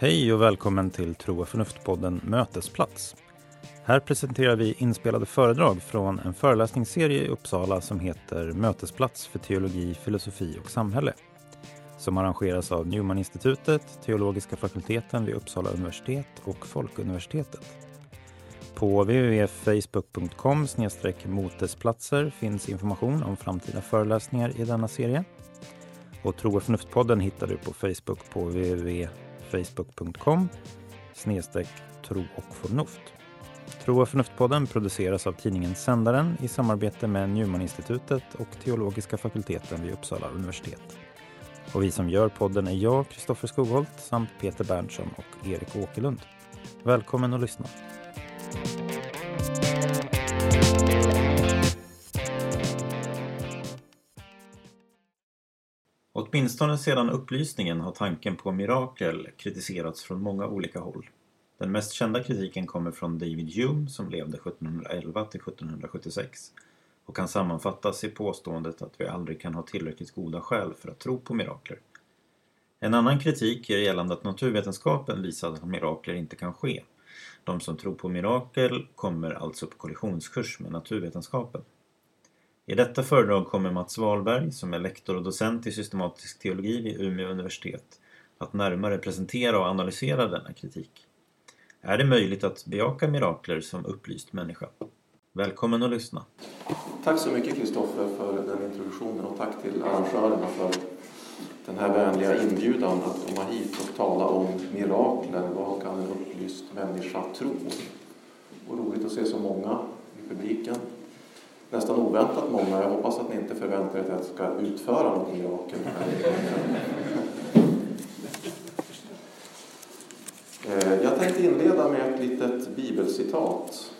Hej och välkommen till Tro och förnuft-podden Mötesplats. Här presenterar vi inspelade föredrag från en föreläsningsserie i Uppsala som heter Mötesplats för teologi, filosofi och samhälle som arrangeras av Newman-institutet, Teologiska fakulteten vid Uppsala universitet och Folkuniversitetet. På www.facebook.com motesplatser finns information om framtida föreläsningar i denna serie. Och Tro och förnuft-podden hittar du på Facebook på www.facebook.com tro och förnuft. Tro och förnuft-podden produceras av tidningen Sändaren i samarbete med Newman-institutet och Teologiska fakulteten vid Uppsala universitet. Och vi som gör podden är jag, Kristoffer Skogholt, samt Peter Berntsson och Erik Åkerlund. Välkommen att lyssna. Åtminstone sedan upplysningen har tanken på mirakel kritiserats från många olika håll. Den mest kända kritiken kommer från David Hume som levde 1711 till 1776 och kan sammanfattas i påståendet att vi aldrig kan ha tillräckligt goda skäl för att tro på mirakler. En annan kritik är gällande att naturvetenskapen visar att mirakler inte kan ske. De som tror på mirakel kommer alltså på kollisionskurs med naturvetenskapen. I detta föredrag kommer Mats Wahlberg, som är lektor och docent i systematisk teologi vid Umeå universitet, att närmare presentera och analysera denna kritik. Är det möjligt att bejaka mirakler som upplyst människa? Välkommen att lyssna. Tack så mycket Kristoffer för den introduktionen och tack till arrangörerna för den här vänliga inbjudan att komma hit och tala om mirakler. Vad kan en upplyst människa tro? Och roligt att se så många i publiken. Nästan oväntat många. Jag hoppas att ni inte förväntar er att jag ska utföra något mirakel. Eh, jag tänkte inleda med ett litet bibelcitat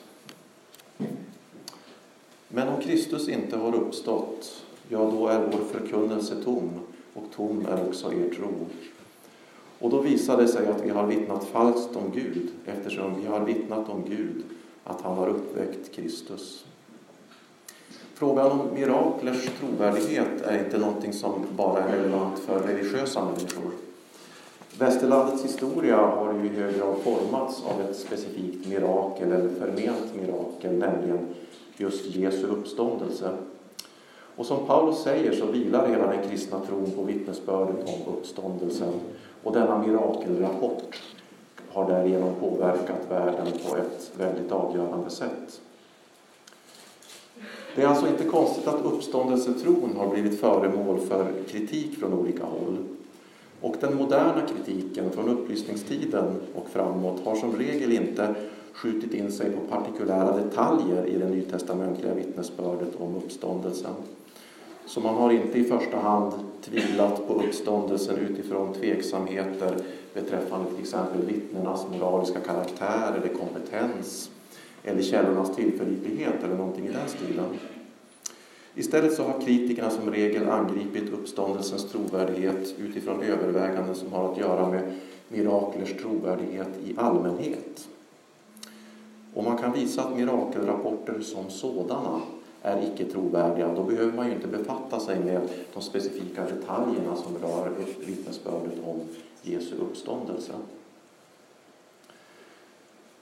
men om Kristus inte har uppstått, ja då är vår förkunnelse tom och tom är också er tro. Och då visar det sig att vi har vittnat falskt om Gud eftersom vi har vittnat om Gud att han har uppväckt Kristus. Frågan om miraklers trovärdighet är inte någonting som bara är relevant för religiösa människor. Västerlandets historia har ju i hög grad formats av ett specifikt mirakel eller förment mirakel, nämligen just Jesu uppståndelse. Och som Paulus säger så vilar hela den kristna tron på vittnesbördet om uppståndelsen. Och denna mirakelrapport har därigenom påverkat världen på ett väldigt avgörande sätt. Det är alltså inte konstigt att uppståndelsetron har blivit föremål för kritik från olika håll. Och den moderna kritiken från upplysningstiden och framåt har som regel inte skjutit in sig på partikulära detaljer i det nytestamentliga vittnesbördet om uppståndelsen. Så man har inte i första hand tvivlat på uppståndelsen utifrån tveksamheter beträffande till exempel vittnenas moraliska karaktär eller kompetens eller källornas tillförlitlighet eller någonting i den stilen. Istället så har kritikerna som regel angripit uppståndelsens trovärdighet utifrån överväganden som har att göra med miraklers trovärdighet i allmänhet. Om man kan visa att mirakelrapporter som sådana är icke trovärdiga, då behöver man ju inte befatta sig med de specifika detaljerna som rör vittnesbördet om Jesu uppståndelse.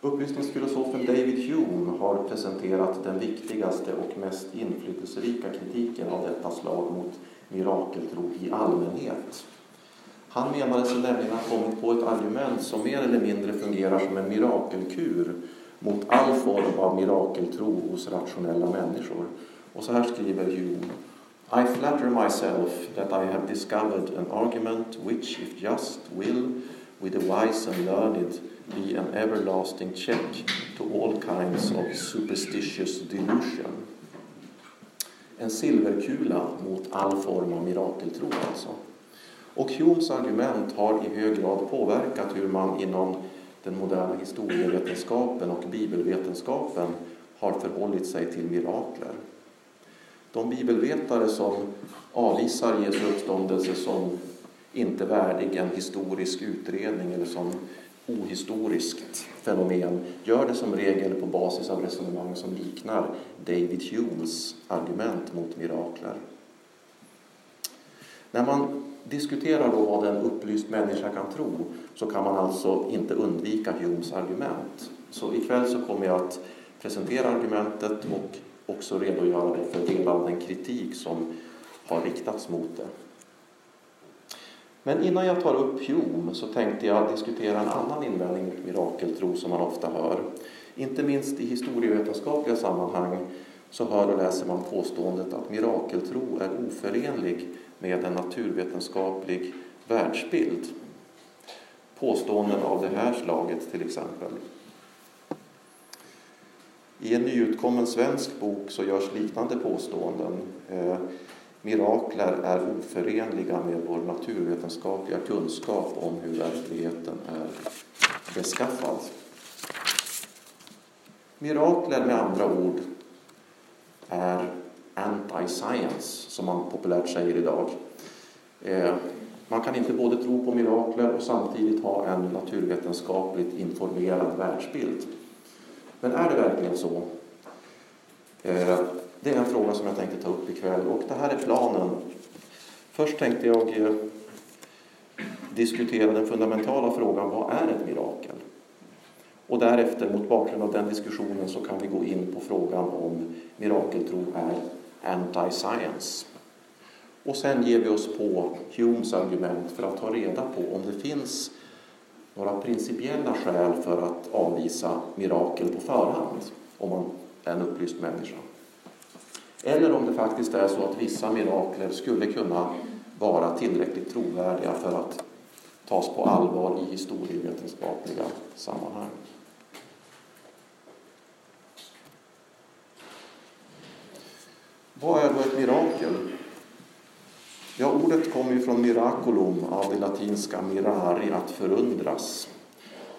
Upplysningsfilosofen David Hume har presenterat den viktigaste och mest inflytelserika kritiken av detta slag mot mirakeltro i allmänhet. Han menade sig nämligen ha kommit på ett argument som mer eller mindre fungerar som en mirakelkur mot all form av mirakeltro hos rationella människor. Och så här skriver Hume. I flatter myself that I have discovered an argument which, if just, will, with the wise and learned, be an everlasting check to all kinds of superstitious delusion. En silverkula mot all form av mirakeltro alltså. Och Humes argument har i hög grad påverkat hur man inom den moderna historievetenskapen och bibelvetenskapen har förhållit sig till mirakler. De bibelvetare som avvisar Jesu uppståndelse som inte värdig en historisk utredning eller som ohistoriskt fenomen gör det som regel på basis av resonemang som liknar David Humes argument mot mirakler. När man diskuterar då vad en upplyst människa kan tro så kan man alltså inte undvika Humes argument. Så ikväll så kommer jag att presentera argumentet och också redogöra för delar av den kritik som har riktats mot det. Men innan jag tar upp Hume så tänkte jag diskutera en annan invändning mot mirakeltro som man ofta hör. Inte minst i historievetenskapliga sammanhang så hör och läser man påståendet att mirakeltro är oförenlig med en naturvetenskaplig världsbild. Påståenden av det här slaget till exempel. I en nyutkommen svensk bok så görs liknande påståenden. Eh, Mirakler är oförenliga med vår naturvetenskapliga kunskap om hur verkligheten är beskaffad. Mirakler med andra ord är anti-science, som man populärt säger idag. Eh, man kan inte både tro på mirakler och samtidigt ha en naturvetenskapligt informerad världsbild. Men är det verkligen så? Eh, det är en fråga som jag tänkte ta upp ikväll och det här är planen. Först tänkte jag eh, diskutera den fundamentala frågan, vad är ett mirakel? Och därefter, mot bakgrund av den diskussionen, så kan vi gå in på frågan om mirakeltro är anti-science. Och sen ger vi oss på Humes argument för att ta reda på om det finns några principiella skäl för att avvisa mirakel på förhand, om man är en upplyst människa. Eller om det faktiskt är så att vissa mirakler skulle kunna vara tillräckligt trovärdiga för att tas på allvar i historievetenskapliga sammanhang. Vad är då ett mirakel? Ja, ordet kommer ju från miraculum av det latinska mirari, att förundras.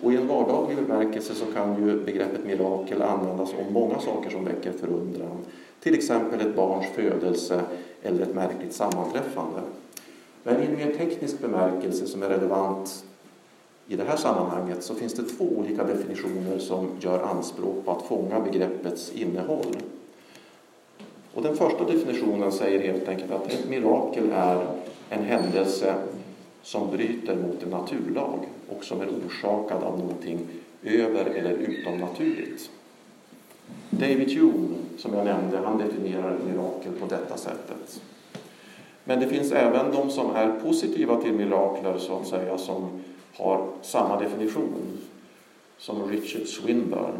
Och i en vardaglig bemärkelse så kan ju begreppet mirakel användas om många saker som väcker förundran. Till exempel ett barns födelse eller ett märkligt sammanträffande. Men i en mer teknisk bemärkelse som är relevant i det här sammanhanget så finns det två olika definitioner som gör anspråk på att fånga begreppets innehåll. Och den första definitionen säger helt enkelt att ett mirakel är en händelse som bryter mot en naturlag och som är orsakad av någonting över eller utomnaturligt. David Hume, som jag nämnde, han definierar mirakel på detta sättet. Men det finns även de som är positiva till mirakler, så att säga, som har samma definition, som Richard Swinburne.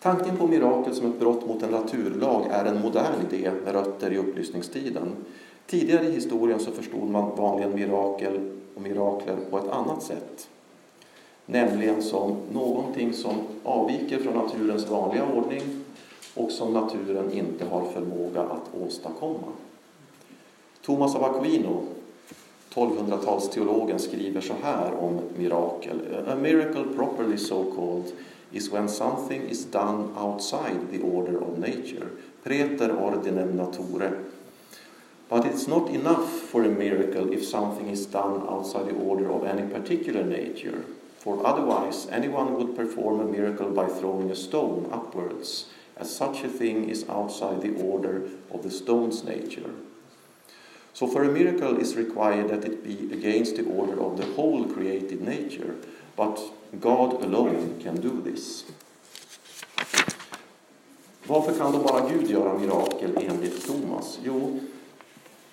Tanken på mirakel som ett brott mot en naturlag är en modern idé med rötter i upplysningstiden. Tidigare i historien så förstod man vanligen mirakel och mirakler på ett annat sätt. Nämligen som någonting som avviker från naturens vanliga ordning och som naturen inte har förmåga att åstadkomma. Thomas av Aquino, 1200-talsteologen, skriver så här om mirakel. A miracle properly so called is when something is done outside the order of nature. Preter ordinem nature. But it's not enough for a miracle if something is done outside the order of any particular nature. For otherwise, anyone would perform a miracle by throwing a stone upwards, as such a thing is outside the order of the stone's nature. So, for a miracle is required that it be against the order of the whole created nature, but God alone can do this. Varför kan då bara Gud göra mirakel enligt Thomas? Jo,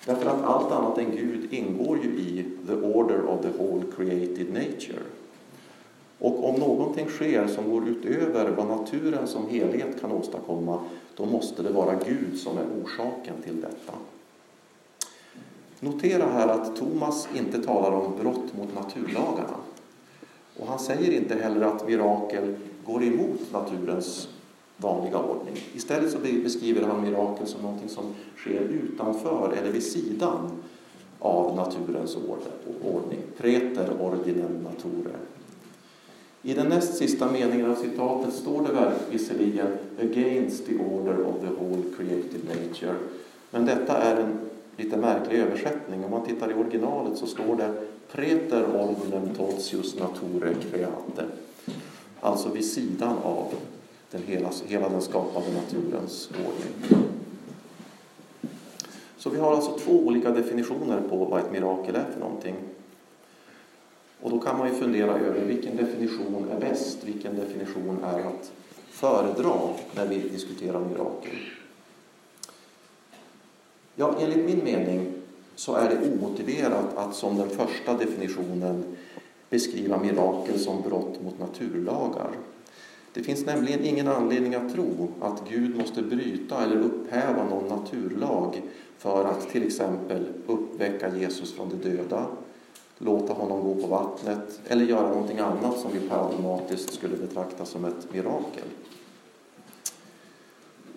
därför att allt annat än Gud ingår ju i the order of the whole created nature. Och om någonting sker som går utöver vad naturen som helhet kan åstadkomma, då måste det vara Gud som är orsaken till detta. Notera här att Thomas inte talar om brott mot naturlagarna. Och han säger inte heller att mirakel går emot naturens vanliga ordning. Istället så beskriver han mirakel som någonting som sker utanför eller vid sidan av naturens ordning. Preter ordinem nature. I den näst sista meningen av citatet står det visserligen against the order of the whole created nature. Men detta är en lite märklig översättning. Om man tittar i originalet så står det preter ordinem totius nature create. Alltså vid sidan av den hela, hela den skapade naturens ordning. Så vi har alltså två olika definitioner på vad ett mirakel är för någonting. Och då kan man ju fundera över vilken definition är bäst, vilken definition är att föredra när vi diskuterar mirakel. Ja, enligt min mening så är det omotiverat att som den första definitionen beskriva mirakel som brott mot naturlagar. Det finns nämligen ingen anledning att tro att Gud måste bryta eller upphäva någon naturlag för att till exempel uppväcka Jesus från de döda, låta honom gå på vattnet eller göra någonting annat som vi paradigmatiskt skulle betrakta som ett mirakel.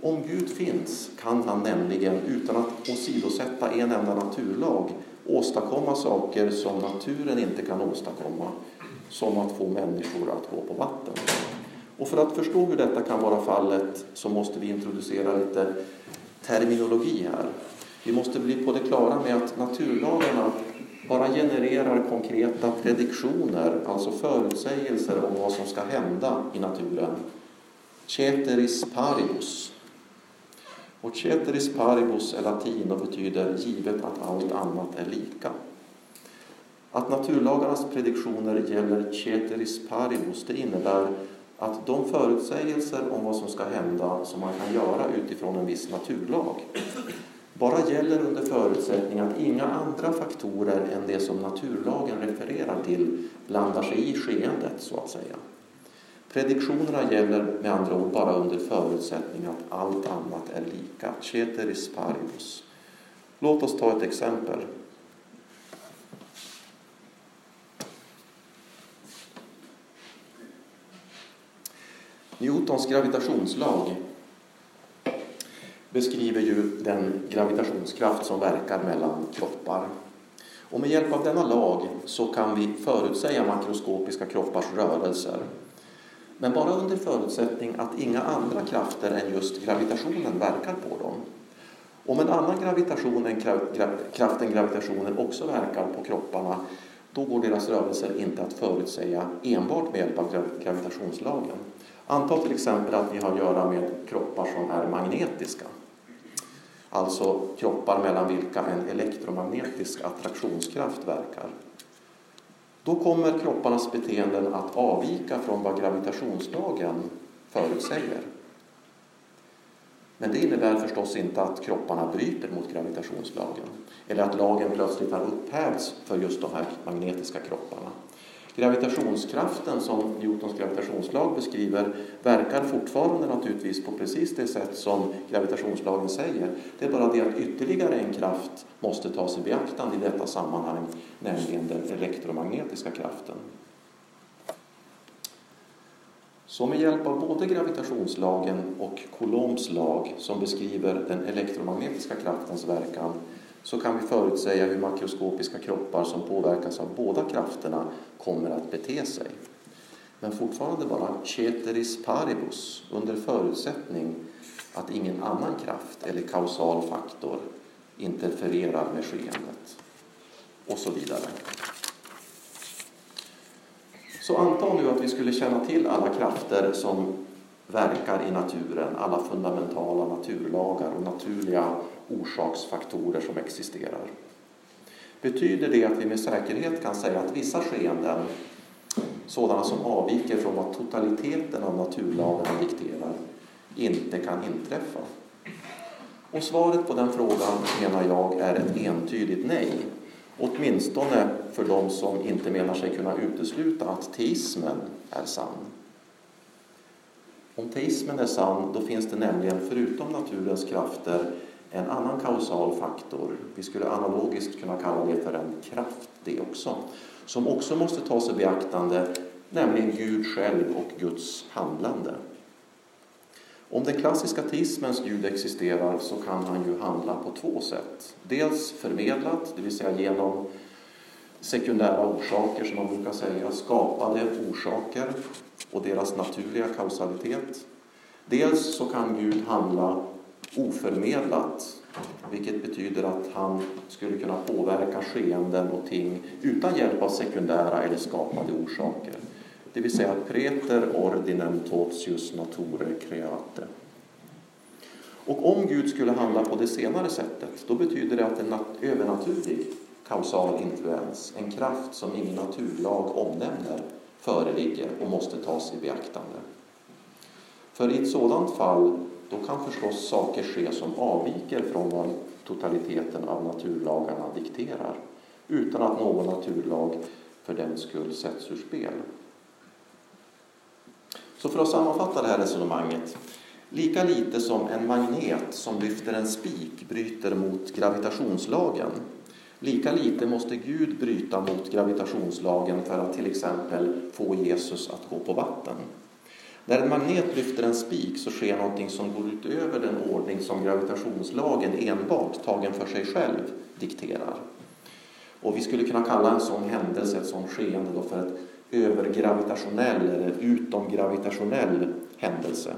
Om Gud finns kan han nämligen utan att åsidosätta en enda naturlag åstadkomma saker som naturen inte kan åstadkomma, som att få människor att gå på vatten. Och för att förstå hur detta kan vara fallet så måste vi introducera lite terminologi här. Vi måste bli på det klara med att naturlagarna bara genererar konkreta prediktioner, alltså förutsägelser om vad som ska hända i naturen. Ceteris paribus. Och ceteris paribus är latin och betyder givet att allt annat är lika. Att naturlagarnas prediktioner gäller ceteris paribus, det innebär att de förutsägelser om vad som ska hända som man kan göra utifrån en viss naturlag bara gäller under förutsättning att inga andra faktorer än det som naturlagen refererar till blandar sig i skeendet, så att säga. Prediktionerna gäller med andra ord bara under förutsättning att allt annat är lika. Ceteris paribus. Låt oss ta ett exempel. Newtons gravitationslag beskriver ju den gravitationskraft som verkar mellan kroppar. Och med hjälp av denna lag så kan vi förutsäga makroskopiska kroppars rörelser. Men bara under förutsättning att inga andra krafter än just gravitationen verkar på dem. Om en annan gravitation än kraft än gravitationen också verkar på kropparna då går deras rörelser inte att förutsäga enbart med hjälp av gravitationslagen. Anta till exempel att vi har att göra med kroppar som är magnetiska. Alltså kroppar mellan vilka en elektromagnetisk attraktionskraft verkar. Då kommer kropparnas beteenden att avvika från vad gravitationslagen förutsäger. Men det innebär förstås inte att kropparna bryter mot gravitationslagen eller att lagen plötsligt har upphävts för just de här magnetiska kropparna. Gravitationskraften som Newtons gravitationslag beskriver verkar fortfarande naturligtvis på precis det sätt som gravitationslagen säger. Det är bara det att ytterligare en kraft måste tas i beaktande i detta sammanhang, nämligen den elektromagnetiska kraften. Så med hjälp av både gravitationslagen och Coulombs lag som beskriver den elektromagnetiska kraftens verkan så kan vi förutsäga hur makroskopiska kroppar som påverkas av båda krafterna kommer att bete sig. Men fortfarande bara ceteris paribus under förutsättning att ingen annan kraft eller kausal faktor interfererar med skeendet. Och så vidare. Så anta nu att vi skulle känna till alla krafter som verkar i naturen, alla fundamentala naturlagar och naturliga orsaksfaktorer som existerar. Betyder det att vi med säkerhet kan säga att vissa skeenden, sådana som avviker från vad totaliteten av naturlagarna dikterar, inte kan inträffa? Och svaret på den frågan menar jag är ett entydigt nej. Åtminstone för de som inte menar sig kunna utesluta att teismen är sann. Om teismen är sann, då finns det nämligen förutom naturens krafter en annan kausal faktor, vi skulle analogiskt kunna kalla det för en kraft det också, som också måste tas i beaktande, nämligen Gud själv och Guds handlande. Om den klassiska teismens Gud existerar så kan han ju handla på två sätt. Dels förmedlat, det vill säga genom sekundära orsaker som man brukar säga, skapade orsaker och deras naturliga kausalitet. Dels så kan Gud handla oförmedlat vilket betyder att han skulle kunna påverka skeenden och ting utan hjälp av sekundära eller skapade orsaker. Det vill säga preter ordinem totius nature create. Och om Gud skulle handla på det senare sättet, då betyder det att en övernaturlig kausal influens, en kraft som ingen naturlag omnämner, föreligger och måste tas i beaktande. För i ett sådant fall, då kan förstås saker ske som avviker från vad totaliteten av naturlagarna dikterar, utan att någon naturlag för den skull sätts ur spel. Så för att sammanfatta det här resonemanget. Lika lite som en magnet som lyfter en spik bryter mot gravitationslagen, lika lite måste Gud bryta mot gravitationslagen för att till exempel få Jesus att gå på vatten. När en magnet lyfter en spik så sker någonting som går utöver den ordning som gravitationslagen enbart, tagen för sig själv, dikterar. Och vi skulle kunna kalla en sån händelse, ett sånt skeende då för ett övergravitationell eller utomgravitationell händelse.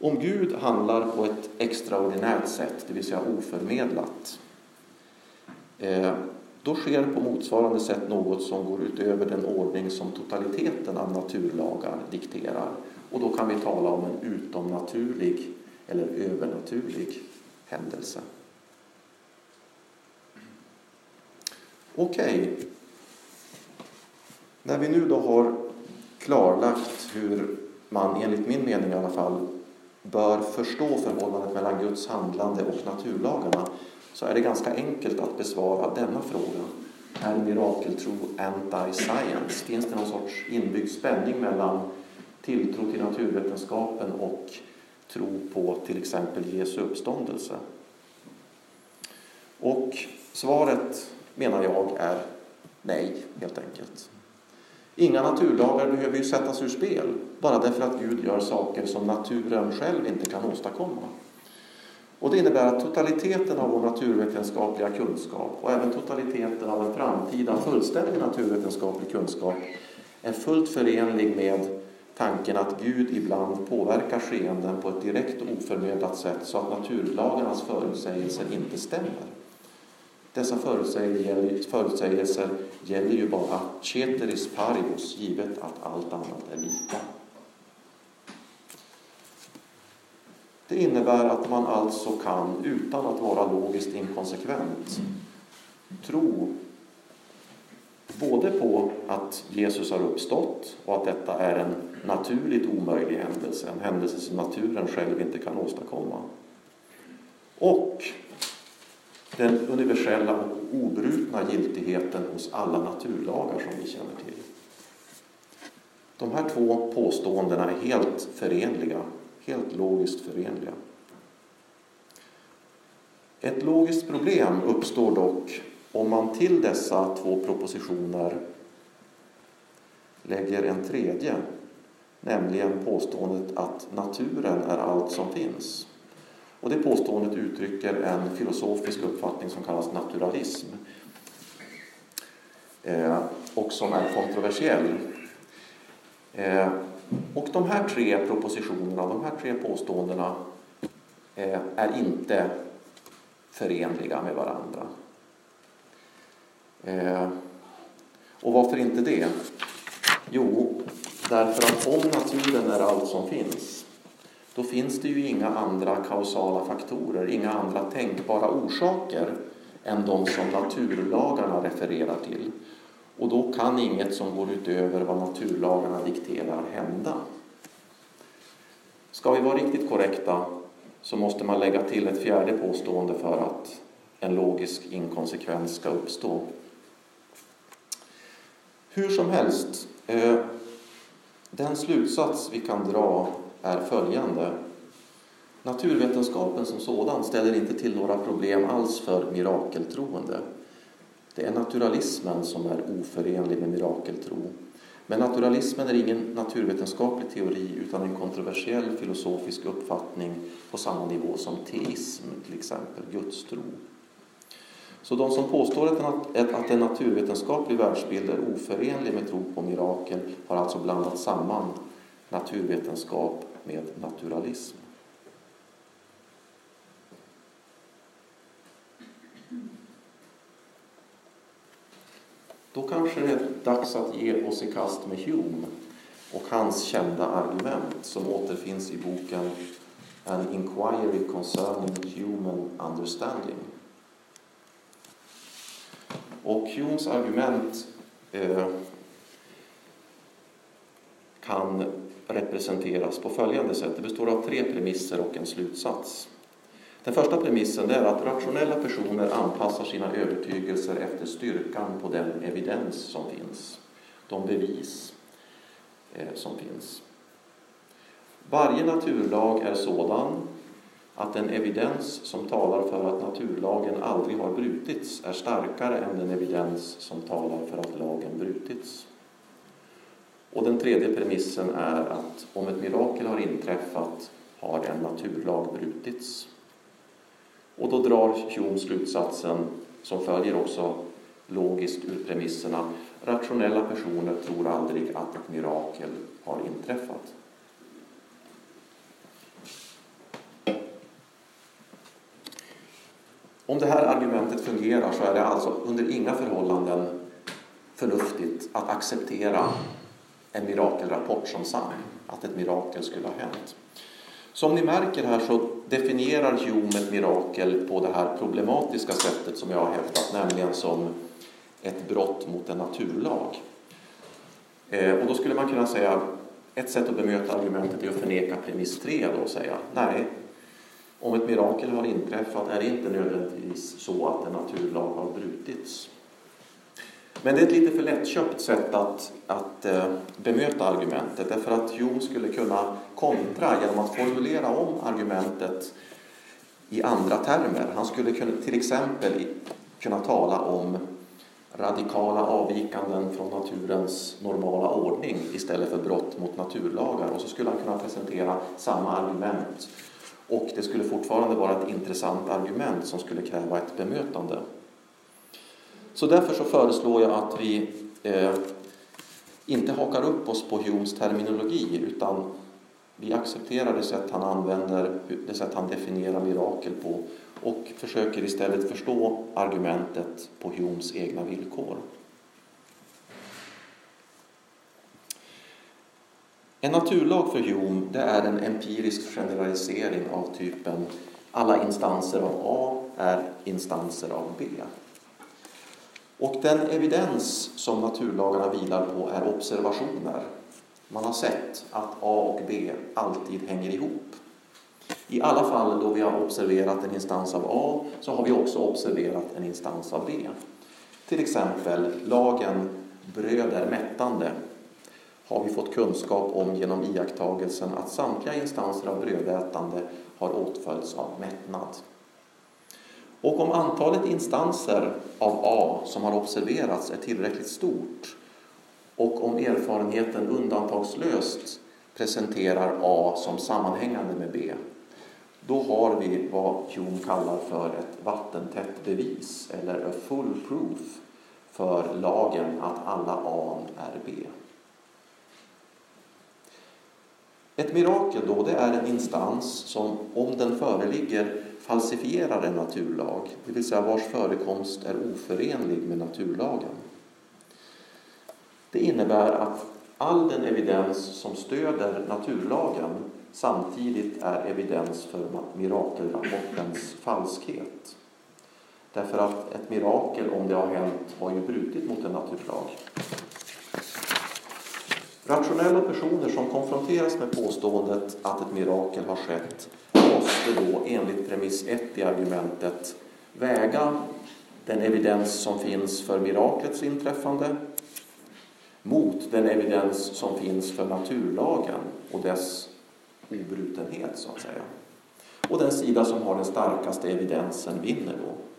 Om Gud handlar på ett extraordinärt sätt, det vill säga oförmedlat, eh, då sker på motsvarande sätt något som går utöver den ordning som totaliteten av naturlagar dikterar. Och då kan vi tala om en utomnaturlig eller övernaturlig händelse. Okej, okay. när vi nu då har klarlagt hur man enligt min mening i alla fall bör förstå förhållandet mellan Guds handlande och naturlagarna så är det ganska enkelt att besvara denna fråga. Är mirakeltro anti-science? Finns det någon sorts inbyggd spänning mellan tilltro till naturvetenskapen och tro på till exempel Jesu uppståndelse? Och svaret menar jag är nej, helt enkelt. Inga naturlagar behöver ju sättas ur spel bara därför att Gud gör saker som naturen själv inte kan åstadkomma. Och det innebär att totaliteten av vår naturvetenskapliga kunskap och även totaliteten av en framtida fullständig naturvetenskaplig kunskap är fullt förenlig med tanken att Gud ibland påverkar skeenden på ett direkt och oförmedlat sätt så att naturlagarnas förutsägelser inte stämmer. Dessa förutsägelser gäller ju bara ceteris paribus, givet att allt annat är lika. Det innebär att man alltså kan, utan att vara logiskt inkonsekvent, tro både på att Jesus har uppstått och att detta är en naturligt omöjlig händelse, en händelse som naturen själv inte kan åstadkomma. Och den universella och obrutna giltigheten hos alla naturlagar som vi känner till. De här två påståendena är helt förenliga helt logiskt förenliga. Ett logiskt problem uppstår dock om man till dessa två propositioner lägger en tredje, nämligen påståendet att naturen är allt som finns. Och det påståendet uttrycker en filosofisk uppfattning som kallas naturalism eh, och som är kontroversiell. Eh, och de här tre propositionerna, de här tre påståendena eh, är inte förenliga med varandra. Eh, och varför inte det? Jo, därför att om naturen är allt som finns, då finns det ju inga andra kausala faktorer, inga andra tänkbara orsaker än de som naturlagarna refererar till. Och då kan inget som går utöver vad naturlagarna dikterar hända. Ska vi vara riktigt korrekta så måste man lägga till ett fjärde påstående för att en logisk inkonsekvens ska uppstå. Hur som helst, eh, den slutsats vi kan dra är följande. Naturvetenskapen som sådan ställer inte till några problem alls för mirakeltroende. Det är naturalismen som är oförenlig med mirakeltro. Men naturalismen är ingen naturvetenskaplig teori utan en kontroversiell filosofisk uppfattning på samma nivå som teism, till exempel gudstro. Så de som påstår att en naturvetenskaplig världsbild är oförenlig med tro på mirakel har alltså blandat samman naturvetenskap med naturalism. Då kanske det är dags att ge oss i kast med Hume och hans kända argument som återfinns i boken An Inquiry Concerning Human Understanding. Och Humes argument eh, kan representeras på följande sätt. Det består av tre premisser och en slutsats. Den första premissen är att rationella personer anpassar sina övertygelser efter styrkan på den evidens som finns, de bevis eh, som finns. Varje naturlag är sådan att den evidens som talar för att naturlagen aldrig har brutits är starkare än den evidens som talar för att lagen brutits. Och den tredje premissen är att om ett mirakel har inträffat har en naturlag brutits. Och då drar Hume slutsatsen, som följer också logiskt ur premisserna, rationella personer tror aldrig att ett mirakel har inträffat. Om det här argumentet fungerar så är det alltså under inga förhållanden förnuftigt att acceptera en mirakelrapport som sann, att ett mirakel skulle ha hänt. Som ni märker här så definierar Hume ett mirakel på det här problematiska sättet som jag har hävdat, nämligen som ett brott mot en naturlag. Eh, och då skulle man kunna säga, ett sätt att bemöta argumentet är att förneka premiss 3 då och säga, nej, om ett mirakel har inträffat är det inte nödvändigtvis så att en naturlag har brutits. Men det är ett lite för lättköpt sätt att, att eh, bemöta argumentet därför att Jon skulle kunna kontra genom att formulera om argumentet i andra termer. Han skulle kunna, till exempel kunna tala om radikala avvikanden från naturens normala ordning istället för brott mot naturlagar. Och så skulle han kunna presentera samma argument och det skulle fortfarande vara ett intressant argument som skulle kräva ett bemötande. Så därför så föreslår jag att vi eh, inte hakar upp oss på Humes terminologi utan vi accepterar det sätt han använder, det sätt han definierar mirakel på och försöker istället förstå argumentet på Humes egna villkor. En naturlag för Hume det är en empirisk generalisering av typen alla instanser av A är instanser av B. Och den evidens som naturlagarna vilar på är observationer. Man har sett att A och B alltid hänger ihop. I alla fall då vi har observerat en instans av A så har vi också observerat en instans av B. Till exempel lagen bröd är mättande har vi fått kunskap om genom iakttagelsen att samtliga instanser av brödätande har åtföljts av mättnad. Och om antalet instanser av A som har observerats är tillräckligt stort och om erfarenheten undantagslöst presenterar A som sammanhängande med B, då har vi vad Hume kallar för ett vattentätt bevis eller a full proof för lagen att alla A är B. Ett mirakel då, det är en instans som, om den föreligger, falsifierar en naturlag, det vill säga vars förekomst är oförenlig med naturlagen. Det innebär att all den evidens som stöder naturlagen samtidigt är evidens för mirakelrapportens falskhet. Därför att ett mirakel, om det har hänt, har ju brutit mot en naturlag. Rationella personer som konfronteras med påståendet att ett mirakel har skett måste då enligt premiss 1 i argumentet väga den evidens som finns för miraklets inträffande mot den evidens som finns för naturlagen och dess obrutenhet, så att säga. Och den sida som har den starkaste evidensen vinner då.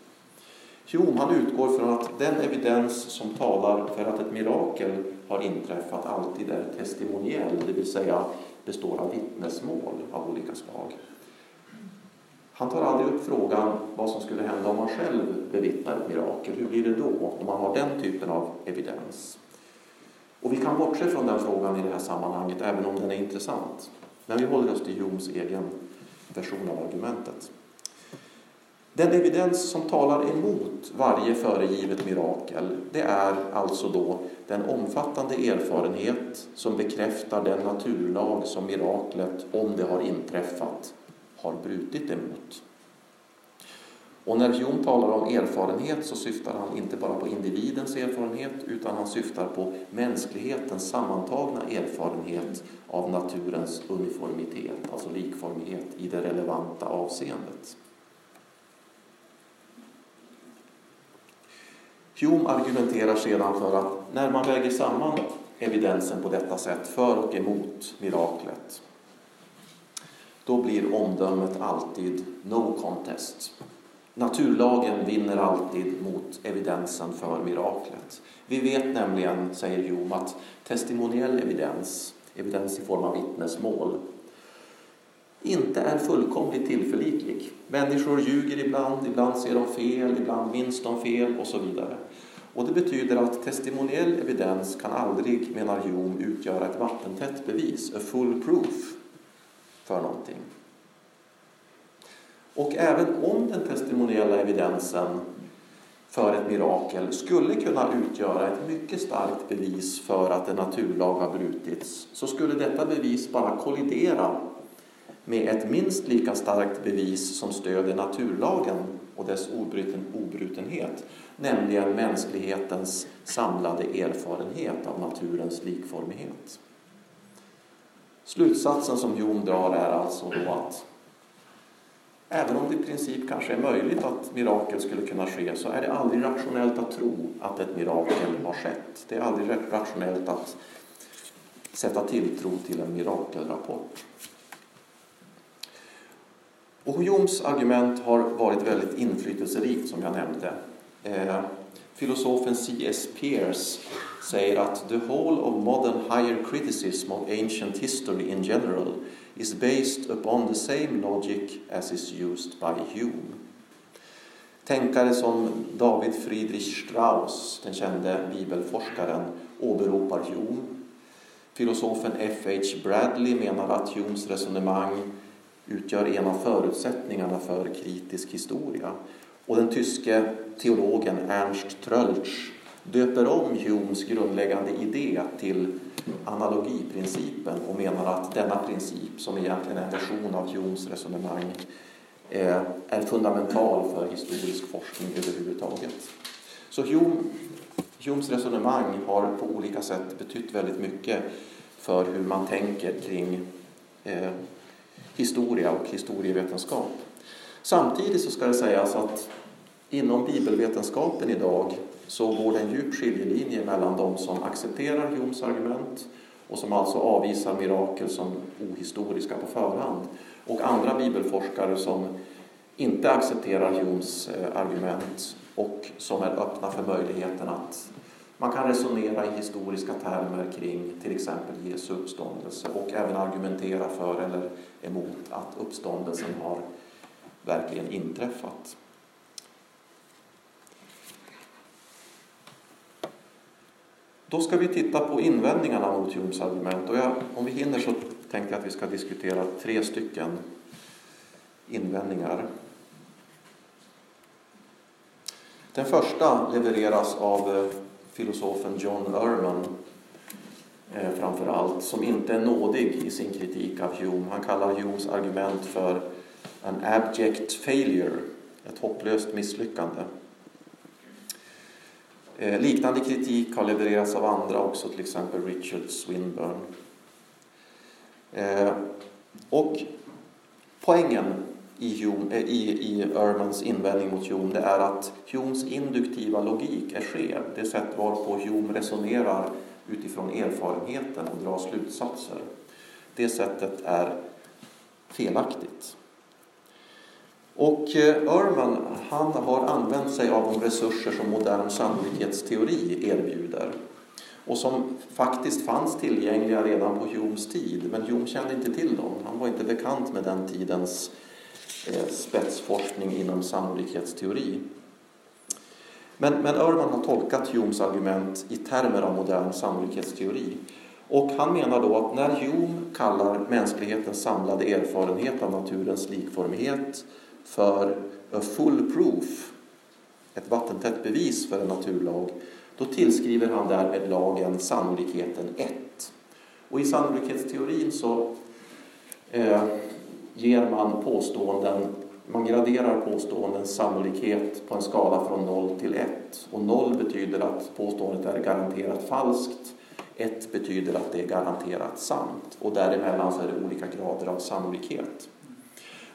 Hume han utgår från att den evidens som talar för att ett mirakel har inträffat alltid är testimoniell, det vill säga består av vittnesmål av olika slag. Han tar aldrig upp frågan vad som skulle hända om man själv bevittnar ett mirakel. Hur blir det då om man har den typen av evidens? Och vi kan bortse från den frågan i det här sammanhanget, även om den är intressant. Men vi håller oss till Humes egen version av argumentet. Den evidens som talar emot varje föregivet mirakel, det är alltså då den omfattande erfarenhet som bekräftar den naturlag som miraklet, om det har inträffat, har brutit emot. Och när Hume talar om erfarenhet så syftar han inte bara på individens erfarenhet utan han syftar på mänsklighetens sammantagna erfarenhet av naturens uniformitet, alltså likformighet i det relevanta avseendet. Hume argumenterar sedan för att när man väger samman evidensen på detta sätt, för och emot miraklet, då blir omdömet alltid no contest. Naturlagen vinner alltid mot evidensen för miraklet. Vi vet nämligen, säger Hume, att testimoniell evidens, evidens i form av vittnesmål, inte är fullkomligt tillförlitlig. Människor ljuger ibland, ibland ser de fel, ibland minns de fel och så vidare. Och det betyder att testimoniell evidens kan aldrig, menar Hume, utgöra ett vattentätt bevis, a full proof, för någonting. Och även om den testimoniella evidensen för ett mirakel skulle kunna utgöra ett mycket starkt bevis för att en naturlag har brutits, så skulle detta bevis bara kollidera med ett minst lika starkt bevis som stöder naturlagen och dess obruten, obrutenhet, nämligen mänsklighetens samlade erfarenhet av naturens likformighet. Slutsatsen som Jon drar är alltså då att även om det i princip kanske är möjligt att mirakel skulle kunna ske så är det aldrig rationellt att tro att ett mirakel har skett. Det är aldrig rationellt att sätta tilltro till en mirakelrapport. Och Humes argument har varit väldigt inflytelserikt som jag nämnde. Eh, filosofen C.S. Peirce säger att the whole of modern higher criticism of ancient history in general is based upon the same logic as is used by Hume. Tänkare som David Friedrich Strauss, den kände bibelforskaren, åberopar Hume. Filosofen F.H. Bradley menar att Humes resonemang utgör en av förutsättningarna för kritisk historia. Och den tyske teologen Ernst Tröltsch döper om Humes grundläggande idé till analogiprincipen och menar att denna princip, som egentligen är en version av Humes resonemang, eh, är fundamental för historisk forskning överhuvudtaget. Så Hume, Humes resonemang har på olika sätt betytt väldigt mycket för hur man tänker kring eh, historia och historievetenskap. Samtidigt så ska det sägas att inom bibelvetenskapen idag så går det en djup skiljelinje mellan de som accepterar Humes argument och som alltså avvisar mirakel som ohistoriska på förhand och andra bibelforskare som inte accepterar Humes eh, argument och som är öppna för möjligheten att man kan resonera i historiska termer kring till exempel Jesu uppståndelse och även argumentera för eller emot att uppståndelsen har verkligen inträffat. Då ska vi titta på invändningarna mot Humes argument och jag, om vi hinner så tänkte jag att vi ska diskutera tre stycken invändningar. Den första levereras av eh, filosofen John Ehrman eh, framför allt, som inte är nådig i sin kritik av Hume. Han kallar Humes argument för an abject failure, ett hopplöst misslyckande. Eh, liknande kritik har levererats av andra också, till exempel Richard Swinburne. Eh, och poängen i, Hume, eh, i, i Ermans invändning mot Hume det är att Humes induktiva logik är skev. Det sätt varpå Hume resonerar utifrån erfarenheten och drar slutsatser. Det sättet är felaktigt. Och eh, Ehrman han har använt sig av de resurser som modern sannolikhetsteori erbjuder och som faktiskt fanns tillgängliga redan på Humes tid, men Hume kände inte till dem. Han var inte bekant med den tidens Eh, Eh, spetsforskning inom sannolikhetsteori. Men, men Ehrman har tolkat Humes argument i termer av modern sannolikhetsteori. Och han menar då att när Hume kallar mänsklighetens samlade erfarenhet av naturens likformighet för a full proof, ett vattentätt bevis för en naturlag, då tillskriver han därmed lagen sannolikheten 1. Och i sannolikhetsteorin så eh, ger man påståenden, man graderar påståendens sannolikhet på en skala från 0 till 1. Och 0 betyder att påståendet är garanterat falskt, 1 betyder att det är garanterat sant och däremellan så är det olika grader av sannolikhet.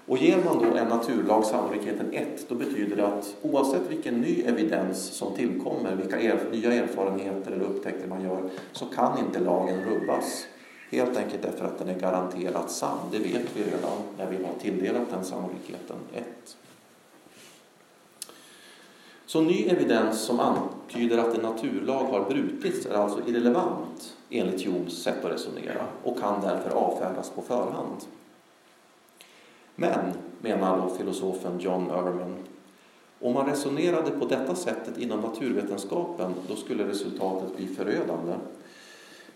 Och ger man då en naturlag sannolikheten 1, då betyder det att oavsett vilken ny evidens som tillkommer, vilka er, nya erfarenheter eller upptäckter man gör, så kan inte lagen rubbas. Helt enkelt därför att den är garanterat sann. Det vet vi redan när vi har tilldelat den sannolikheten 1. Så ny evidens som antyder att en naturlag har brutits är alltså irrelevant enligt Humes sätt att resonera och kan därför avfärdas på förhand. Men, menar då filosofen John Ehrman, om man resonerade på detta sättet inom naturvetenskapen då skulle resultatet bli förödande.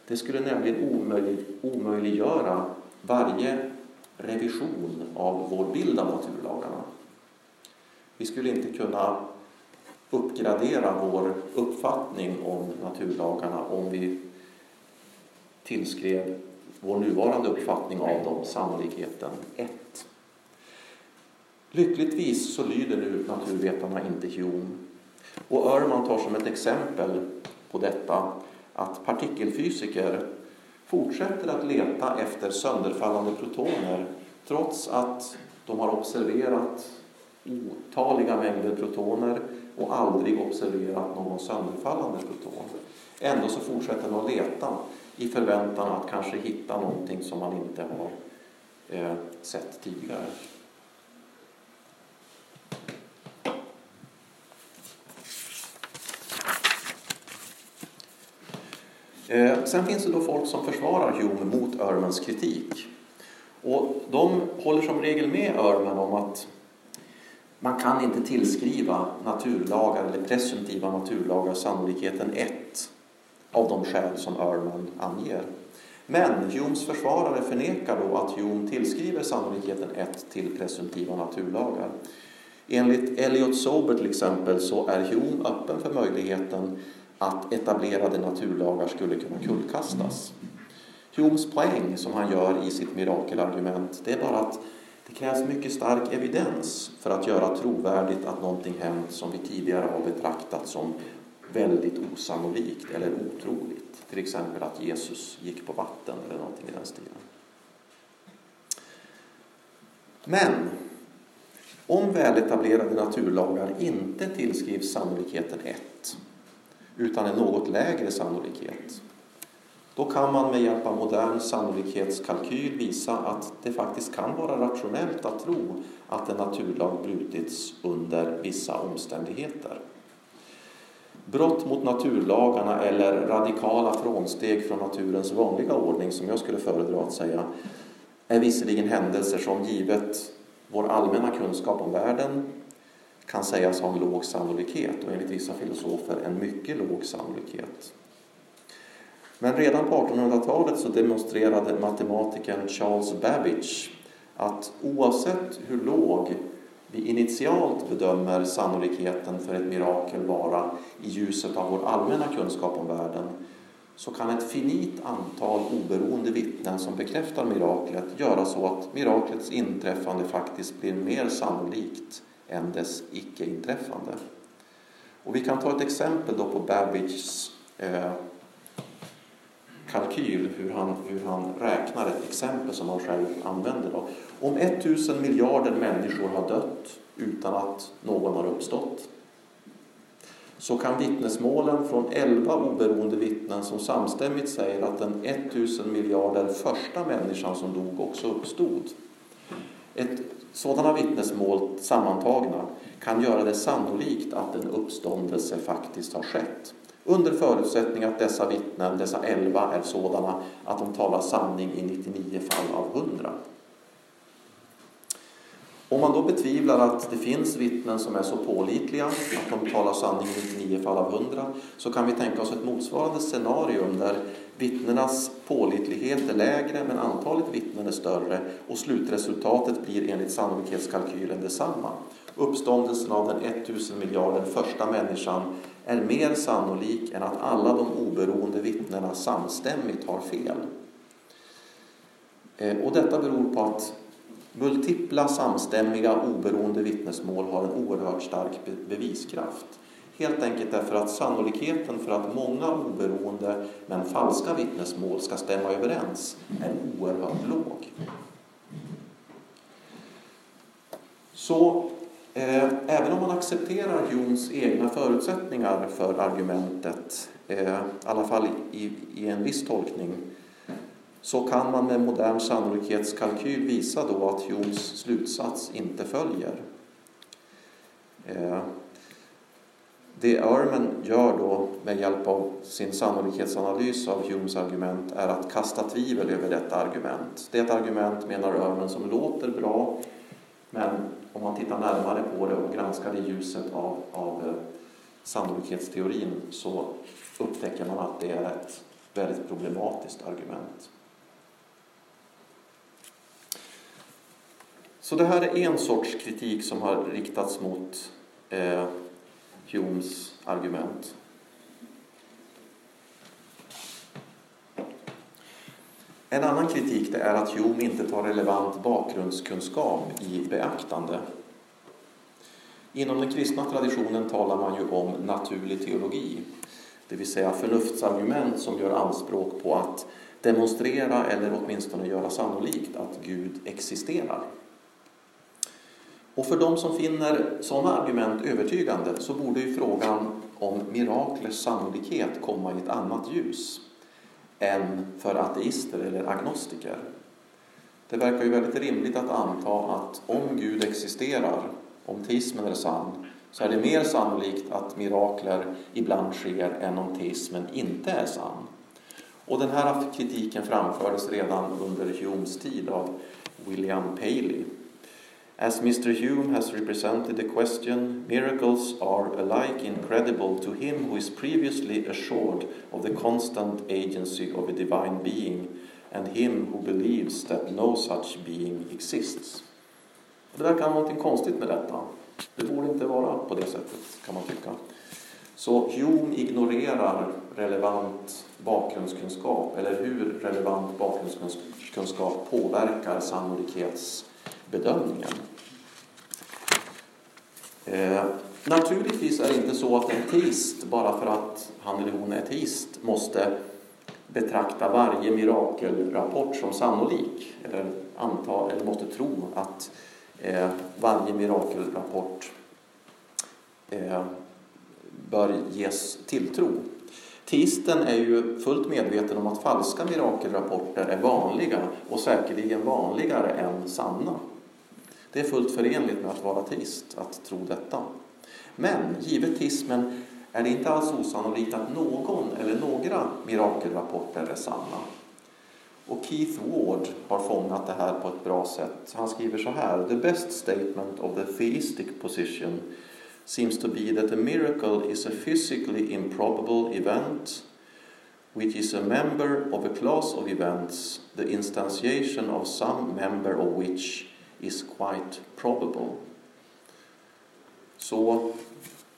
Det skulle nämligen omöjlig, omöjliggöra varje revision av vår bild av naturlagarna. Vi skulle inte kunna uppgradera vår uppfattning om naturlagarna om vi tillskrev vår nuvarande uppfattning av dem sannolikheten 1. Lyckligtvis så lyder nu naturvetarna inte Hume. Och Öhrman tar som ett exempel på detta att partikelfysiker fortsätter att leta efter sönderfallande protoner trots att de har observerat otaliga mängder protoner och aldrig observerat någon sönderfallande proton. Ändå så fortsätter de att leta i förväntan att kanske hitta någonting som man inte har eh, sett tidigare. Eh, sen finns det då folk som försvarar Hume mot Örmans kritik. Och de håller som regel med Örman om att man kan inte tillskriva naturlagar eller presumtiva naturlagar sannolikheten 1 av de skäl som Örman anger. Men Humes försvarare förnekar då att Hume tillskriver sannolikheten 1 till presumtiva naturlagar. Enligt Elliot Sober till exempel så är Hume öppen för möjligheten att etablerade naturlagar skulle kunna kullkastas. Humes poäng, som han gör i sitt mirakelargument, det är bara att det krävs mycket stark evidens för att göra trovärdigt att någonting hänt som vi tidigare har betraktat som väldigt osannolikt eller otroligt. Till exempel att Jesus gick på vatten eller någonting i den stilen. Men om väletablerade naturlagar inte tillskrivs sannolikheten 1 utan en något lägre sannolikhet. Då kan man med hjälp av modern sannolikhetskalkyl visa att det faktiskt kan vara rationellt att tro att en naturlag brutits under vissa omständigheter. Brott mot naturlagarna eller radikala frånsteg från naturens vanliga ordning, som jag skulle föredra att säga, är visserligen händelser som givet vår allmänna kunskap om världen kan sägas ha en låg sannolikhet och enligt vissa filosofer en mycket låg sannolikhet. Men redan på 1800-talet så demonstrerade matematikern Charles Babbage att oavsett hur låg vi initialt bedömer sannolikheten för ett mirakel vara i ljuset av vår allmänna kunskap om världen så kan ett finit antal oberoende vittnen som bekräftar miraklet göra så att miraklets inträffande faktiskt blir mer sannolikt än dess icke-inträffande. Och vi kan ta ett exempel då på Babbages eh, kalkyl, hur han, hur han räknar ett exempel som han själv använder. Då. Om 1000 miljarder människor har dött utan att någon har uppstått så kan vittnesmålen från 11 oberoende vittnen som samstämmigt säger att den 1000 miljarder första människan som dog också uppstod. Ett sådana vittnesmål sammantagna kan göra det sannolikt att en uppståndelse faktiskt har skett. Under förutsättning att dessa vittnen, dessa elva, är sådana att de talar sanning i 99 fall av 100. Om man då betvivlar att det finns vittnen som är så pålitliga att de talar sanning i 99 fall av 100 så kan vi tänka oss ett motsvarande scenario, där vittnenas pålitlighet är lägre men antalet vittnen är större och slutresultatet blir enligt sannolikhetskalkylen detsamma. uppståndelsen av den 1000 miljarder första människan är mer sannolik än att alla de oberoende vittnena samstämmigt har fel. Eh, och detta beror på att multipla samstämmiga oberoende vittnesmål har en oerhört stark beviskraft. Helt enkelt därför att sannolikheten för att många oberoende men falska vittnesmål ska stämma överens är oerhört låg. Så eh, även om man accepterar Humes egna förutsättningar för argumentet, eh, i alla fall i, i en viss tolkning, så kan man med modern sannolikhetskalkyl visa då att Humes slutsats inte följer. Eh, det Ehrman gör då med hjälp av sin sannolikhetsanalys av Humes argument är att kasta tvivel över detta argument. Det är ett argument, menar Ehrman, som låter bra men om man tittar närmare på det och granskar det i ljuset av, av eh, sannolikhetsteorin så upptäcker man att det är ett väldigt problematiskt argument. Så det här är en sorts kritik som har riktats mot eh, Humes argument. En annan kritik det är att Hume inte tar relevant bakgrundskunskap i beaktande. Inom den kristna traditionen talar man ju om naturlig teologi, det vill säga förnuftsargument som gör anspråk på att demonstrera eller åtminstone göra sannolikt att Gud existerar. Och för de som finner sådana argument övertygande så borde ju frågan om miraklers sannolikhet komma i ett annat ljus än för ateister eller agnostiker. Det verkar ju väldigt rimligt att anta att om Gud existerar, om teismen är sann, så är det mer sannolikt att mirakler ibland sker än om teismen inte är sann. Och den här kritiken framfördes redan under Humes tid av William Paley As Mr. Hume has represented the question, miracles are alike incredible to him who is previously assured of the constant agency of a divine being and him who believes that no such being exists. Det verkar vara något konstigt med detta. Det borde inte vara på det sättet, kan man tycka. Så Hume ignorerar relevant bakgrundskunskap, eller hur relevant bakgrundskunskap påverkar sannolikhets bedömningen. Eh, naturligtvis är det inte så att en teist, bara för att han eller hon är teist, måste betrakta varje mirakelrapport som sannolik, eller anta, eller måste tro att eh, varje mirakelrapport eh, bör ges tilltro. Teisten är ju fullt medveten om att falska mirakelrapporter är vanliga och säkerligen vanligare än sanna. Det är fullt förenligt med att vara teist, att tro detta. Men givet teismen är det inte alls osannolikt att någon eller några mirakelrapporter är sanna. Och Keith Ward har fångat det här på ett bra sätt. Han skriver så här. The best statement of the theistic position seems to be that a miracle is a physically improbable event which is a member of a class of events, the instantiation of some member of which is quite probable. Så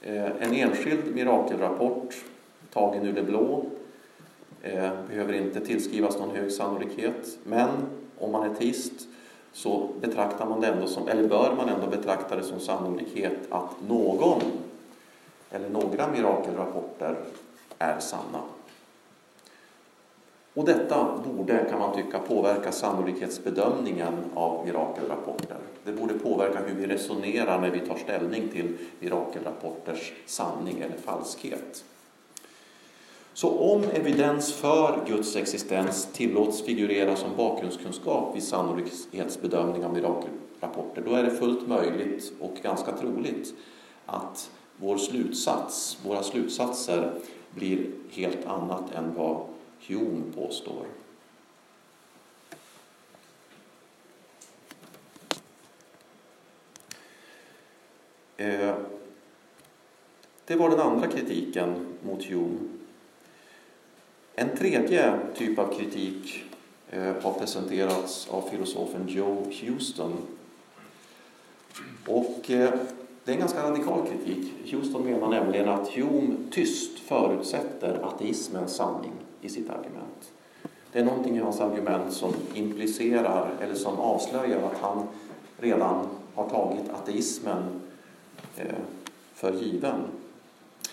eh, en enskild mirakelrapport tagen ur det blå eh, behöver inte tillskrivas någon hög sannolikhet. Men om man är teist så betraktar man det ändå som, eller bör man ändå betrakta det som sannolikhet att någon eller några mirakelrapporter är sanna. Och detta borde, kan man tycka, påverka sannolikhetsbedömningen av mirakelrapporter. Det borde påverka hur vi resonerar när vi tar ställning till mirakelrapporters sanning eller falskhet. Så om evidens för Guds existens tillåts figurera som bakgrundskunskap vid sannolikhetsbedömning av mirakelrapporter, då är det fullt möjligt och ganska troligt att vår slutsats, våra slutsatser blir helt annat än vad Hume påstår. Eh, det var den andra kritiken mot Hume. En tredje typ av kritik eh, har presenterats av filosofen Joe Houston. Och eh, det är en ganska radikal kritik. Houston menar nämligen att Hume tyst förutsätter ateismens sanning i sitt argument. Det är någonting i hans argument som implicerar eller som avslöjar att han redan har tagit ateismen eh, för given.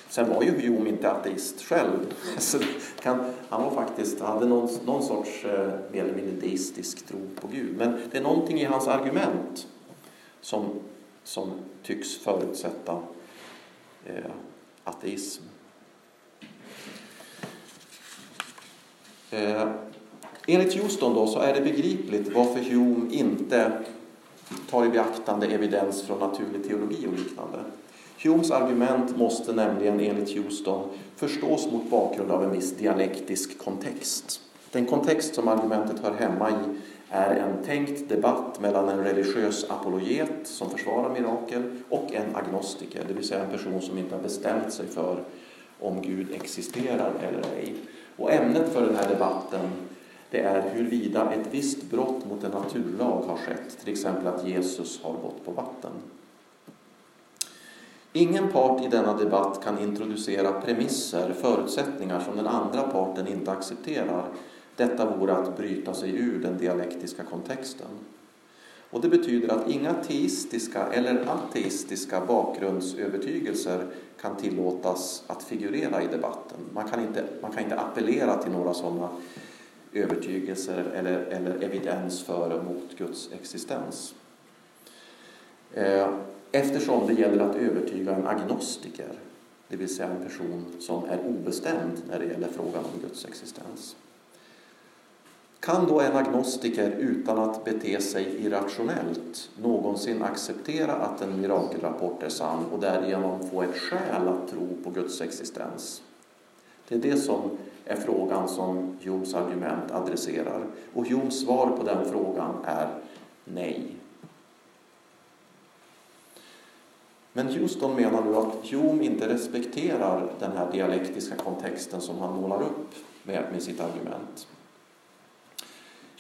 Sen var ju Hume inte ateist själv. Kan, han var faktiskt, hade någon, någon sorts eh, mer eller mindre deistisk tro på Gud. Men det är någonting i hans argument som, som tycks förutsätta eh, ateism. Eh, enligt Houston då så är det begripligt varför Hume inte tar i beaktande evidens från naturlig teologi och liknande. Humes argument måste nämligen enligt Houston förstås mot bakgrund av en viss dialektisk kontext. Den kontext som argumentet hör hemma i är en tänkt debatt mellan en religiös apologet som försvarar mirakel och en agnostiker, det vill säga en person som inte har bestämt sig för om Gud existerar eller ej. Och ämnet för den här debatten det är huruvida ett visst brott mot en naturlag har skett, till exempel att Jesus har gått på vatten. Ingen part i denna debatt kan introducera premisser, förutsättningar som den andra parten inte accepterar. Detta vore att bryta sig ur den dialektiska kontexten. Och det betyder att inga teistiska eller ateistiska bakgrundsövertygelser kan tillåtas att figurera i debatten. Man kan inte, man kan inte appellera till några sådana övertygelser eller, eller evidens för och mot Guds existens. Eh, eftersom det gäller att övertyga en agnostiker, det vill säga en person som är obestämd när det gäller frågan om Guds existens. Kan då en agnostiker utan att bete sig irrationellt någonsin acceptera att en mirakelrapport är sann och därigenom få ett skäl att tro på Guds existens? Det är det som är frågan som Humes argument adresserar. Och Humes svar på den frågan är nej. Men Houston menar nu att Hume inte respekterar den här dialektiska kontexten som han målar upp med, med sitt argument.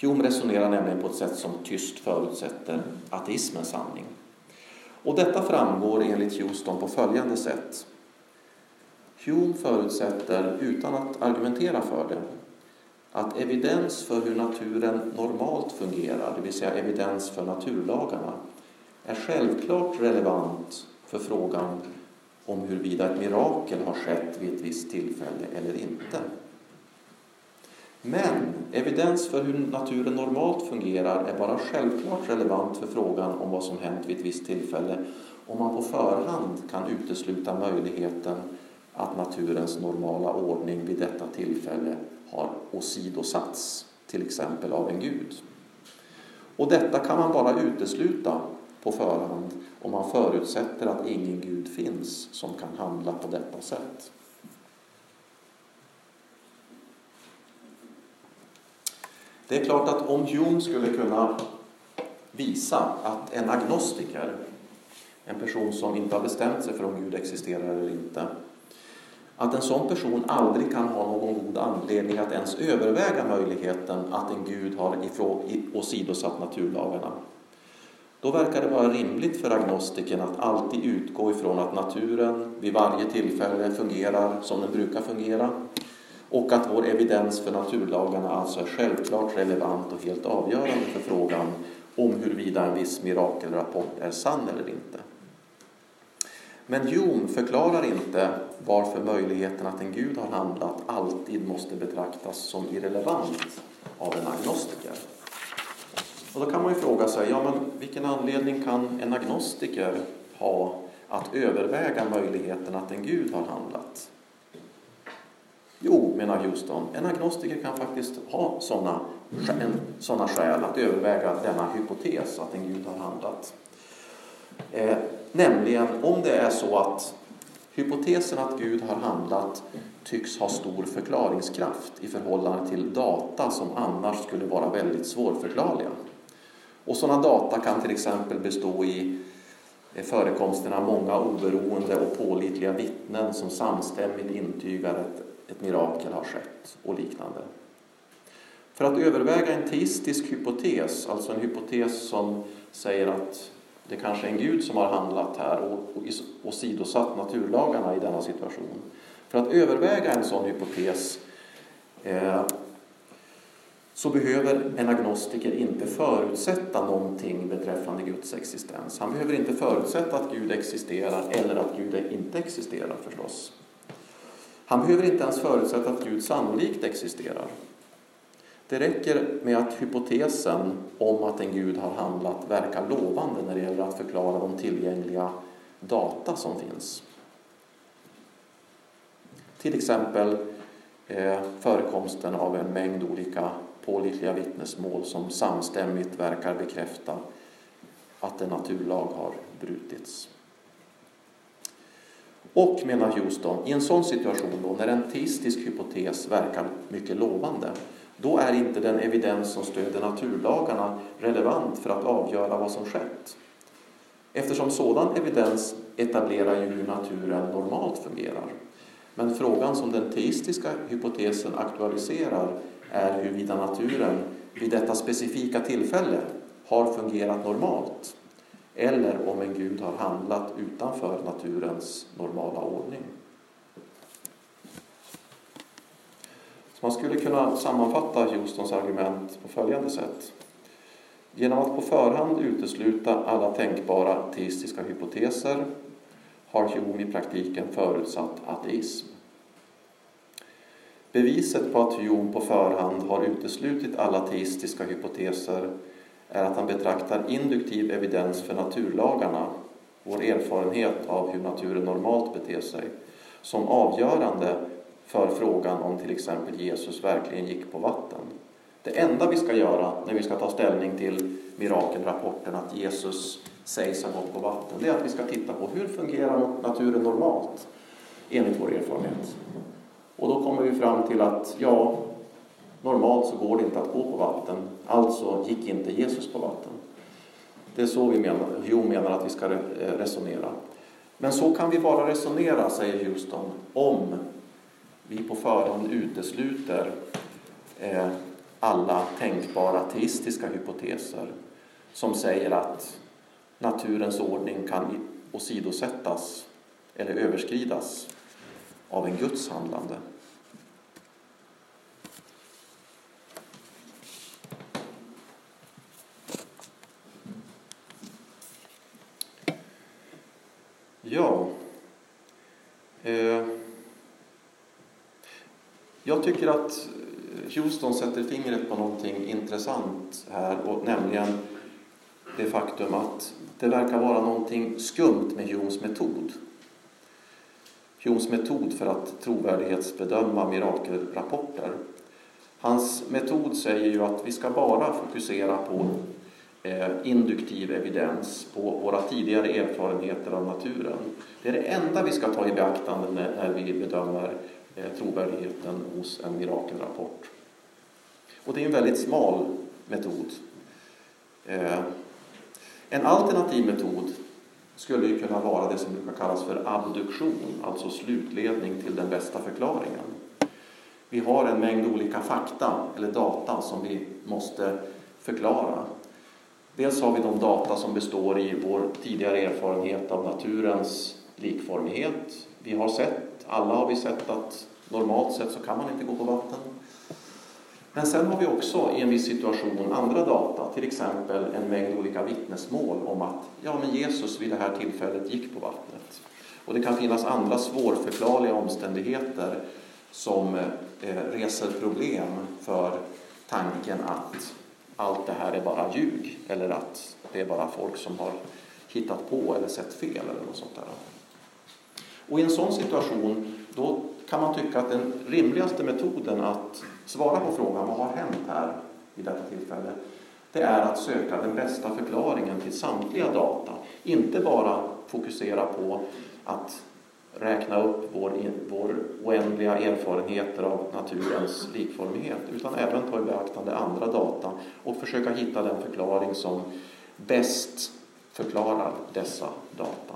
Hume resonerar nämligen på ett sätt som tyst förutsätter ateismens sanning. Och detta framgår enligt Houston på följande sätt. Hume förutsätter, utan att argumentera för det, att evidens för hur naturen normalt fungerar, det vill säga evidens för naturlagarna, är självklart relevant för frågan om huruvida ett mirakel har skett vid ett visst tillfälle eller inte. Men evidens för hur naturen normalt fungerar är bara självklart relevant för frågan om vad som hänt vid ett visst tillfälle om man på förhand kan utesluta möjligheten att naturens normala ordning vid detta tillfälle har åsidosatts, till exempel av en gud. Och detta kan man bara utesluta på förhand om man förutsätter att ingen gud finns som kan handla på detta sätt. Det är klart att om Hume skulle kunna visa att en agnostiker, en person som inte har bestämt sig för om Gud existerar eller inte, att en sån person aldrig kan ha någon god anledning att ens överväga möjligheten att en Gud har åsidosatt naturlagarna. Då verkar det vara rimligt för agnostiken att alltid utgå ifrån att naturen vid varje tillfälle fungerar som den brukar fungera och att vår evidens för naturlagarna alltså är självklart relevant och helt avgörande för frågan om huruvida en viss mirakelrapport är sann eller inte. Men Hume förklarar inte varför möjligheten att en gud har handlat alltid måste betraktas som irrelevant av en agnostiker. Och då kan man ju fråga sig, ja men vilken anledning kan en agnostiker ha att överväga möjligheten att en gud har handlat? Jo, menar Houston, en agnostiker kan faktiskt ha sådana såna skäl att överväga denna hypotes att en gud har handlat. Eh, nämligen om det är så att hypotesen att Gud har handlat tycks ha stor förklaringskraft i förhållande till data som annars skulle vara väldigt svårförklarliga. Och sådana data kan till exempel bestå i eh, förekomsten av många oberoende och pålitliga vittnen som samstämmigt intygar att ett mirakel har skett och liknande. För att överväga en teistisk hypotes, alltså en hypotes som säger att det kanske är en gud som har handlat här och åsidosatt naturlagarna i denna situation. För att överväga en sån hypotes eh, så behöver en agnostiker inte förutsätta någonting beträffande Guds existens. Han behöver inte förutsätta att Gud existerar eller att Gud inte existerar förstås. Han behöver inte ens förutsätta att Gud sannolikt existerar. Det räcker med att hypotesen om att en Gud har handlat verkar lovande när det gäller att förklara de tillgängliga data som finns. Till exempel eh, förekomsten av en mängd olika pålitliga vittnesmål som samstämmigt verkar bekräfta att en naturlag har brutits. Och, menar Houston, i en sån situation då, när en teistisk hypotes verkar mycket lovande, då är inte den evidens som stöder naturlagarna relevant för att avgöra vad som skett. Eftersom sådan evidens etablerar ju hur naturen normalt fungerar. Men frågan som den teistiska hypotesen aktualiserar är huruvida naturen vid detta specifika tillfälle har fungerat normalt eller om en gud har handlat utanför naturens normala ordning. Så man skulle kunna sammanfatta Houstons argument på följande sätt. Genom att på förhand utesluta alla tänkbara teistiska hypoteser har Hume i praktiken förutsatt ateism. Beviset på att Hume på förhand har uteslutit alla teistiska hypoteser är att han betraktar induktiv evidens för naturlagarna, vår erfarenhet av hur naturen normalt beter sig, som avgörande för frågan om till exempel Jesus verkligen gick på vatten. Det enda vi ska göra när vi ska ta ställning till mirakelrapporten att Jesus sägs ha gått på vatten, det är att vi ska titta på hur fungerar naturen normalt enligt vår erfarenhet. Och då kommer vi fram till att ja, normalt så går det inte att gå på vatten, alltså gick inte Jesus på vatten. Det är så vi menar, Hume menar att vi ska eh, resonera. Men så kan vi bara resonera, säger Houston, om vi på förhand utesluter eh, alla tänkbara teistiska hypoteser som säger att naturens ordning kan åsidosättas eller överskridas av en Guds handlande. Ja. Eh. Jag tycker att Houston sätter fingret på någonting intressant här, och nämligen det faktum att det verkar vara någonting skumt med Humes metod. Humes metod för att trovärdighetsbedöma mirakelrapporter. Hans metod säger ju att vi ska bara fokusera på eh, induktiv evidens, på våra tidigare erfarenheter av naturen. Det är det enda vi ska ta i beaktande när vi bedömer Eh, trovärdigheten hos en mirakelrapport. Och det är en väldigt smal metod. Eh, en alternativ metod skulle ju kunna vara det som brukar kallas för abduktion, alltså slutledning till den bästa förklaringen. Vi har en mängd olika fakta eller data som vi måste förklara. Dels har vi de data som består i vår tidigare erfarenhet av naturens likformighet. Vi har sett, alla har vi sett att normalt sett så kan man inte gå på vatten. Men sen har vi också i en viss situation andra data, till exempel en mängd olika vittnesmål om att ja, men Jesus vid det här tillfället gick på vattnet. Och det kan finnas andra svårförklarliga omständigheter som eh, reser problem för tanken att allt det här är bara ljug eller att det är bara folk som har hittat på eller sett fel eller något sånt där. Och i en sån situation då kan man tycka att den rimligaste metoden att svara på frågan vad har hänt här vid detta tillfälle, det är att söka den bästa förklaringen till samtliga data. Inte bara fokusera på att räkna upp vår, vår oändliga erfarenheter av naturens likformighet utan även ta i beaktande andra data och försöka hitta den förklaring som bäst förklarar dessa data.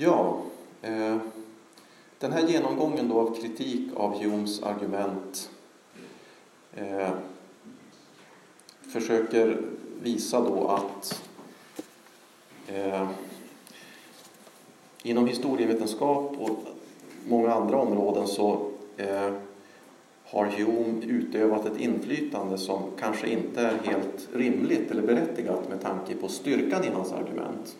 Ja, eh, den här genomgången då av kritik av Humes argument eh, försöker visa då att eh, inom historievetenskap och många andra områden så eh, har Hume utövat ett inflytande som kanske inte är helt rimligt eller berättigat med tanke på styrkan i hans argument.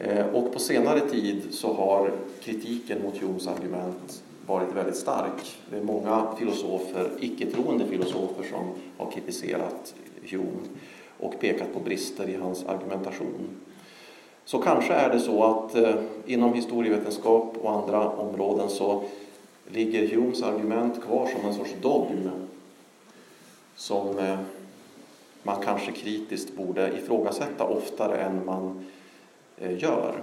Eh, och på senare tid så har kritiken mot Humes argument varit väldigt stark. Det är många filosofer, icke-troende filosofer, som har kritiserat Hume och pekat på brister i hans argumentation. Så kanske är det så att eh, inom historievetenskap och andra områden så ligger Humes argument kvar som en sorts dogm som eh, man kanske kritiskt borde ifrågasätta oftare än man Eh, gör.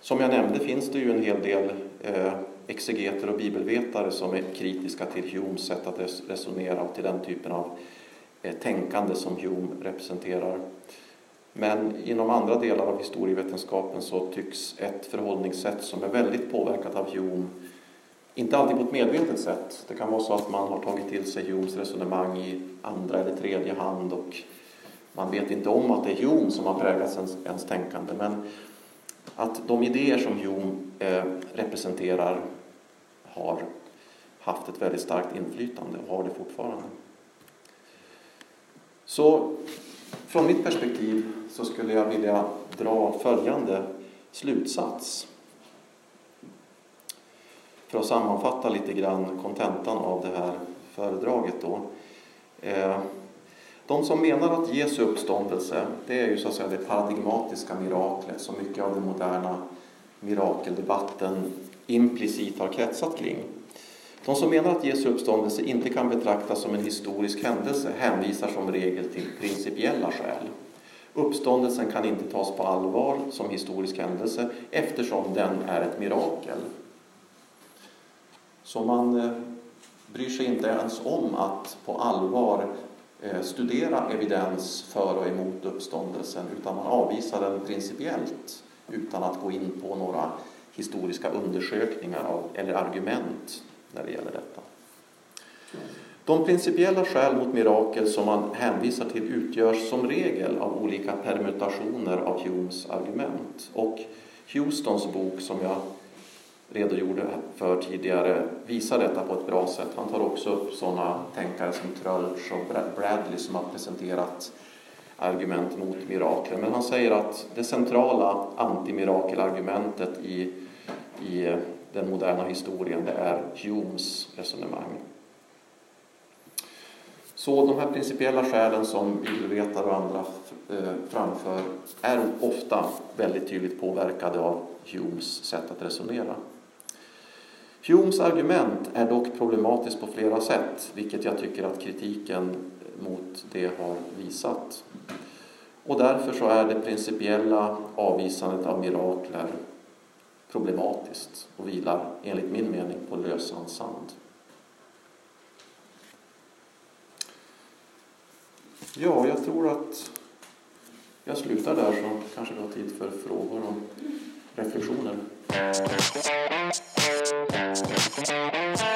Som jag nämnde finns det ju en hel del eh, exegeter och bibelvetare som är kritiska till Humes sätt att resonera och till den typen av eh, tänkande som Hume representerar. Men inom andra delar av historievetenskapen så tycks ett förhållningssätt som är väldigt påverkat av Hume inte alltid på ett medvetet sätt. Det kan vara så att man har tagit till sig Humes resonemang i andra eller tredje hand och man vet inte om att det är Hume som har präglat ens, ens tänkande. Men att de idéer som Hume eh, representerar har haft ett väldigt starkt inflytande och har det fortfarande. Så från mitt perspektiv så skulle jag vilja dra följande slutsats för att sammanfatta lite grann kontentan av det här föredraget då. Eh, de som menar att Jesu uppståndelse, det är ju så att säga det paradigmatiska miraklet som mycket av den moderna mirakeldebatten implicit har kretsat kring. De som menar att Jesu uppståndelse inte kan betraktas som en historisk händelse hänvisar som regel till principiella skäl. Uppståndelsen kan inte tas på allvar som historisk händelse eftersom den är ett mirakel. Så man eh, bryr sig inte ens om att på allvar Eh, studera evidens för och emot uppståndelsen utan man avvisar den principiellt utan att gå in på några historiska undersökningar eller argument när det gäller detta. De principiella skäl mot mirakel som man hänvisar till utgörs som regel av olika permutationer av Humes argument. Och Houstons bok som jag redogjorde för tidigare visar detta på ett bra sätt. Han tar också upp sådana tänkare som Trulch och Bradley som har presenterat argument mot mirakler. Men han säger att det centrala antimirakelargumentet i, i den moderna historien det är Humes resonemang. Så de här principiella skälen som bibelvetare och andra eh, framför är ofta väldigt tydligt påverkade av Humes sätt att resonera. Humes argument är dock problematiskt på flera sätt, vilket jag tycker att kritiken mot det har visat. Och därför så är det principiella avvisandet av mirakler problematiskt och vilar enligt min mening på lösan sand. Ja, jag tror att jag slutar där så kanske vi har tid för frågor och reflektioner. Thank you.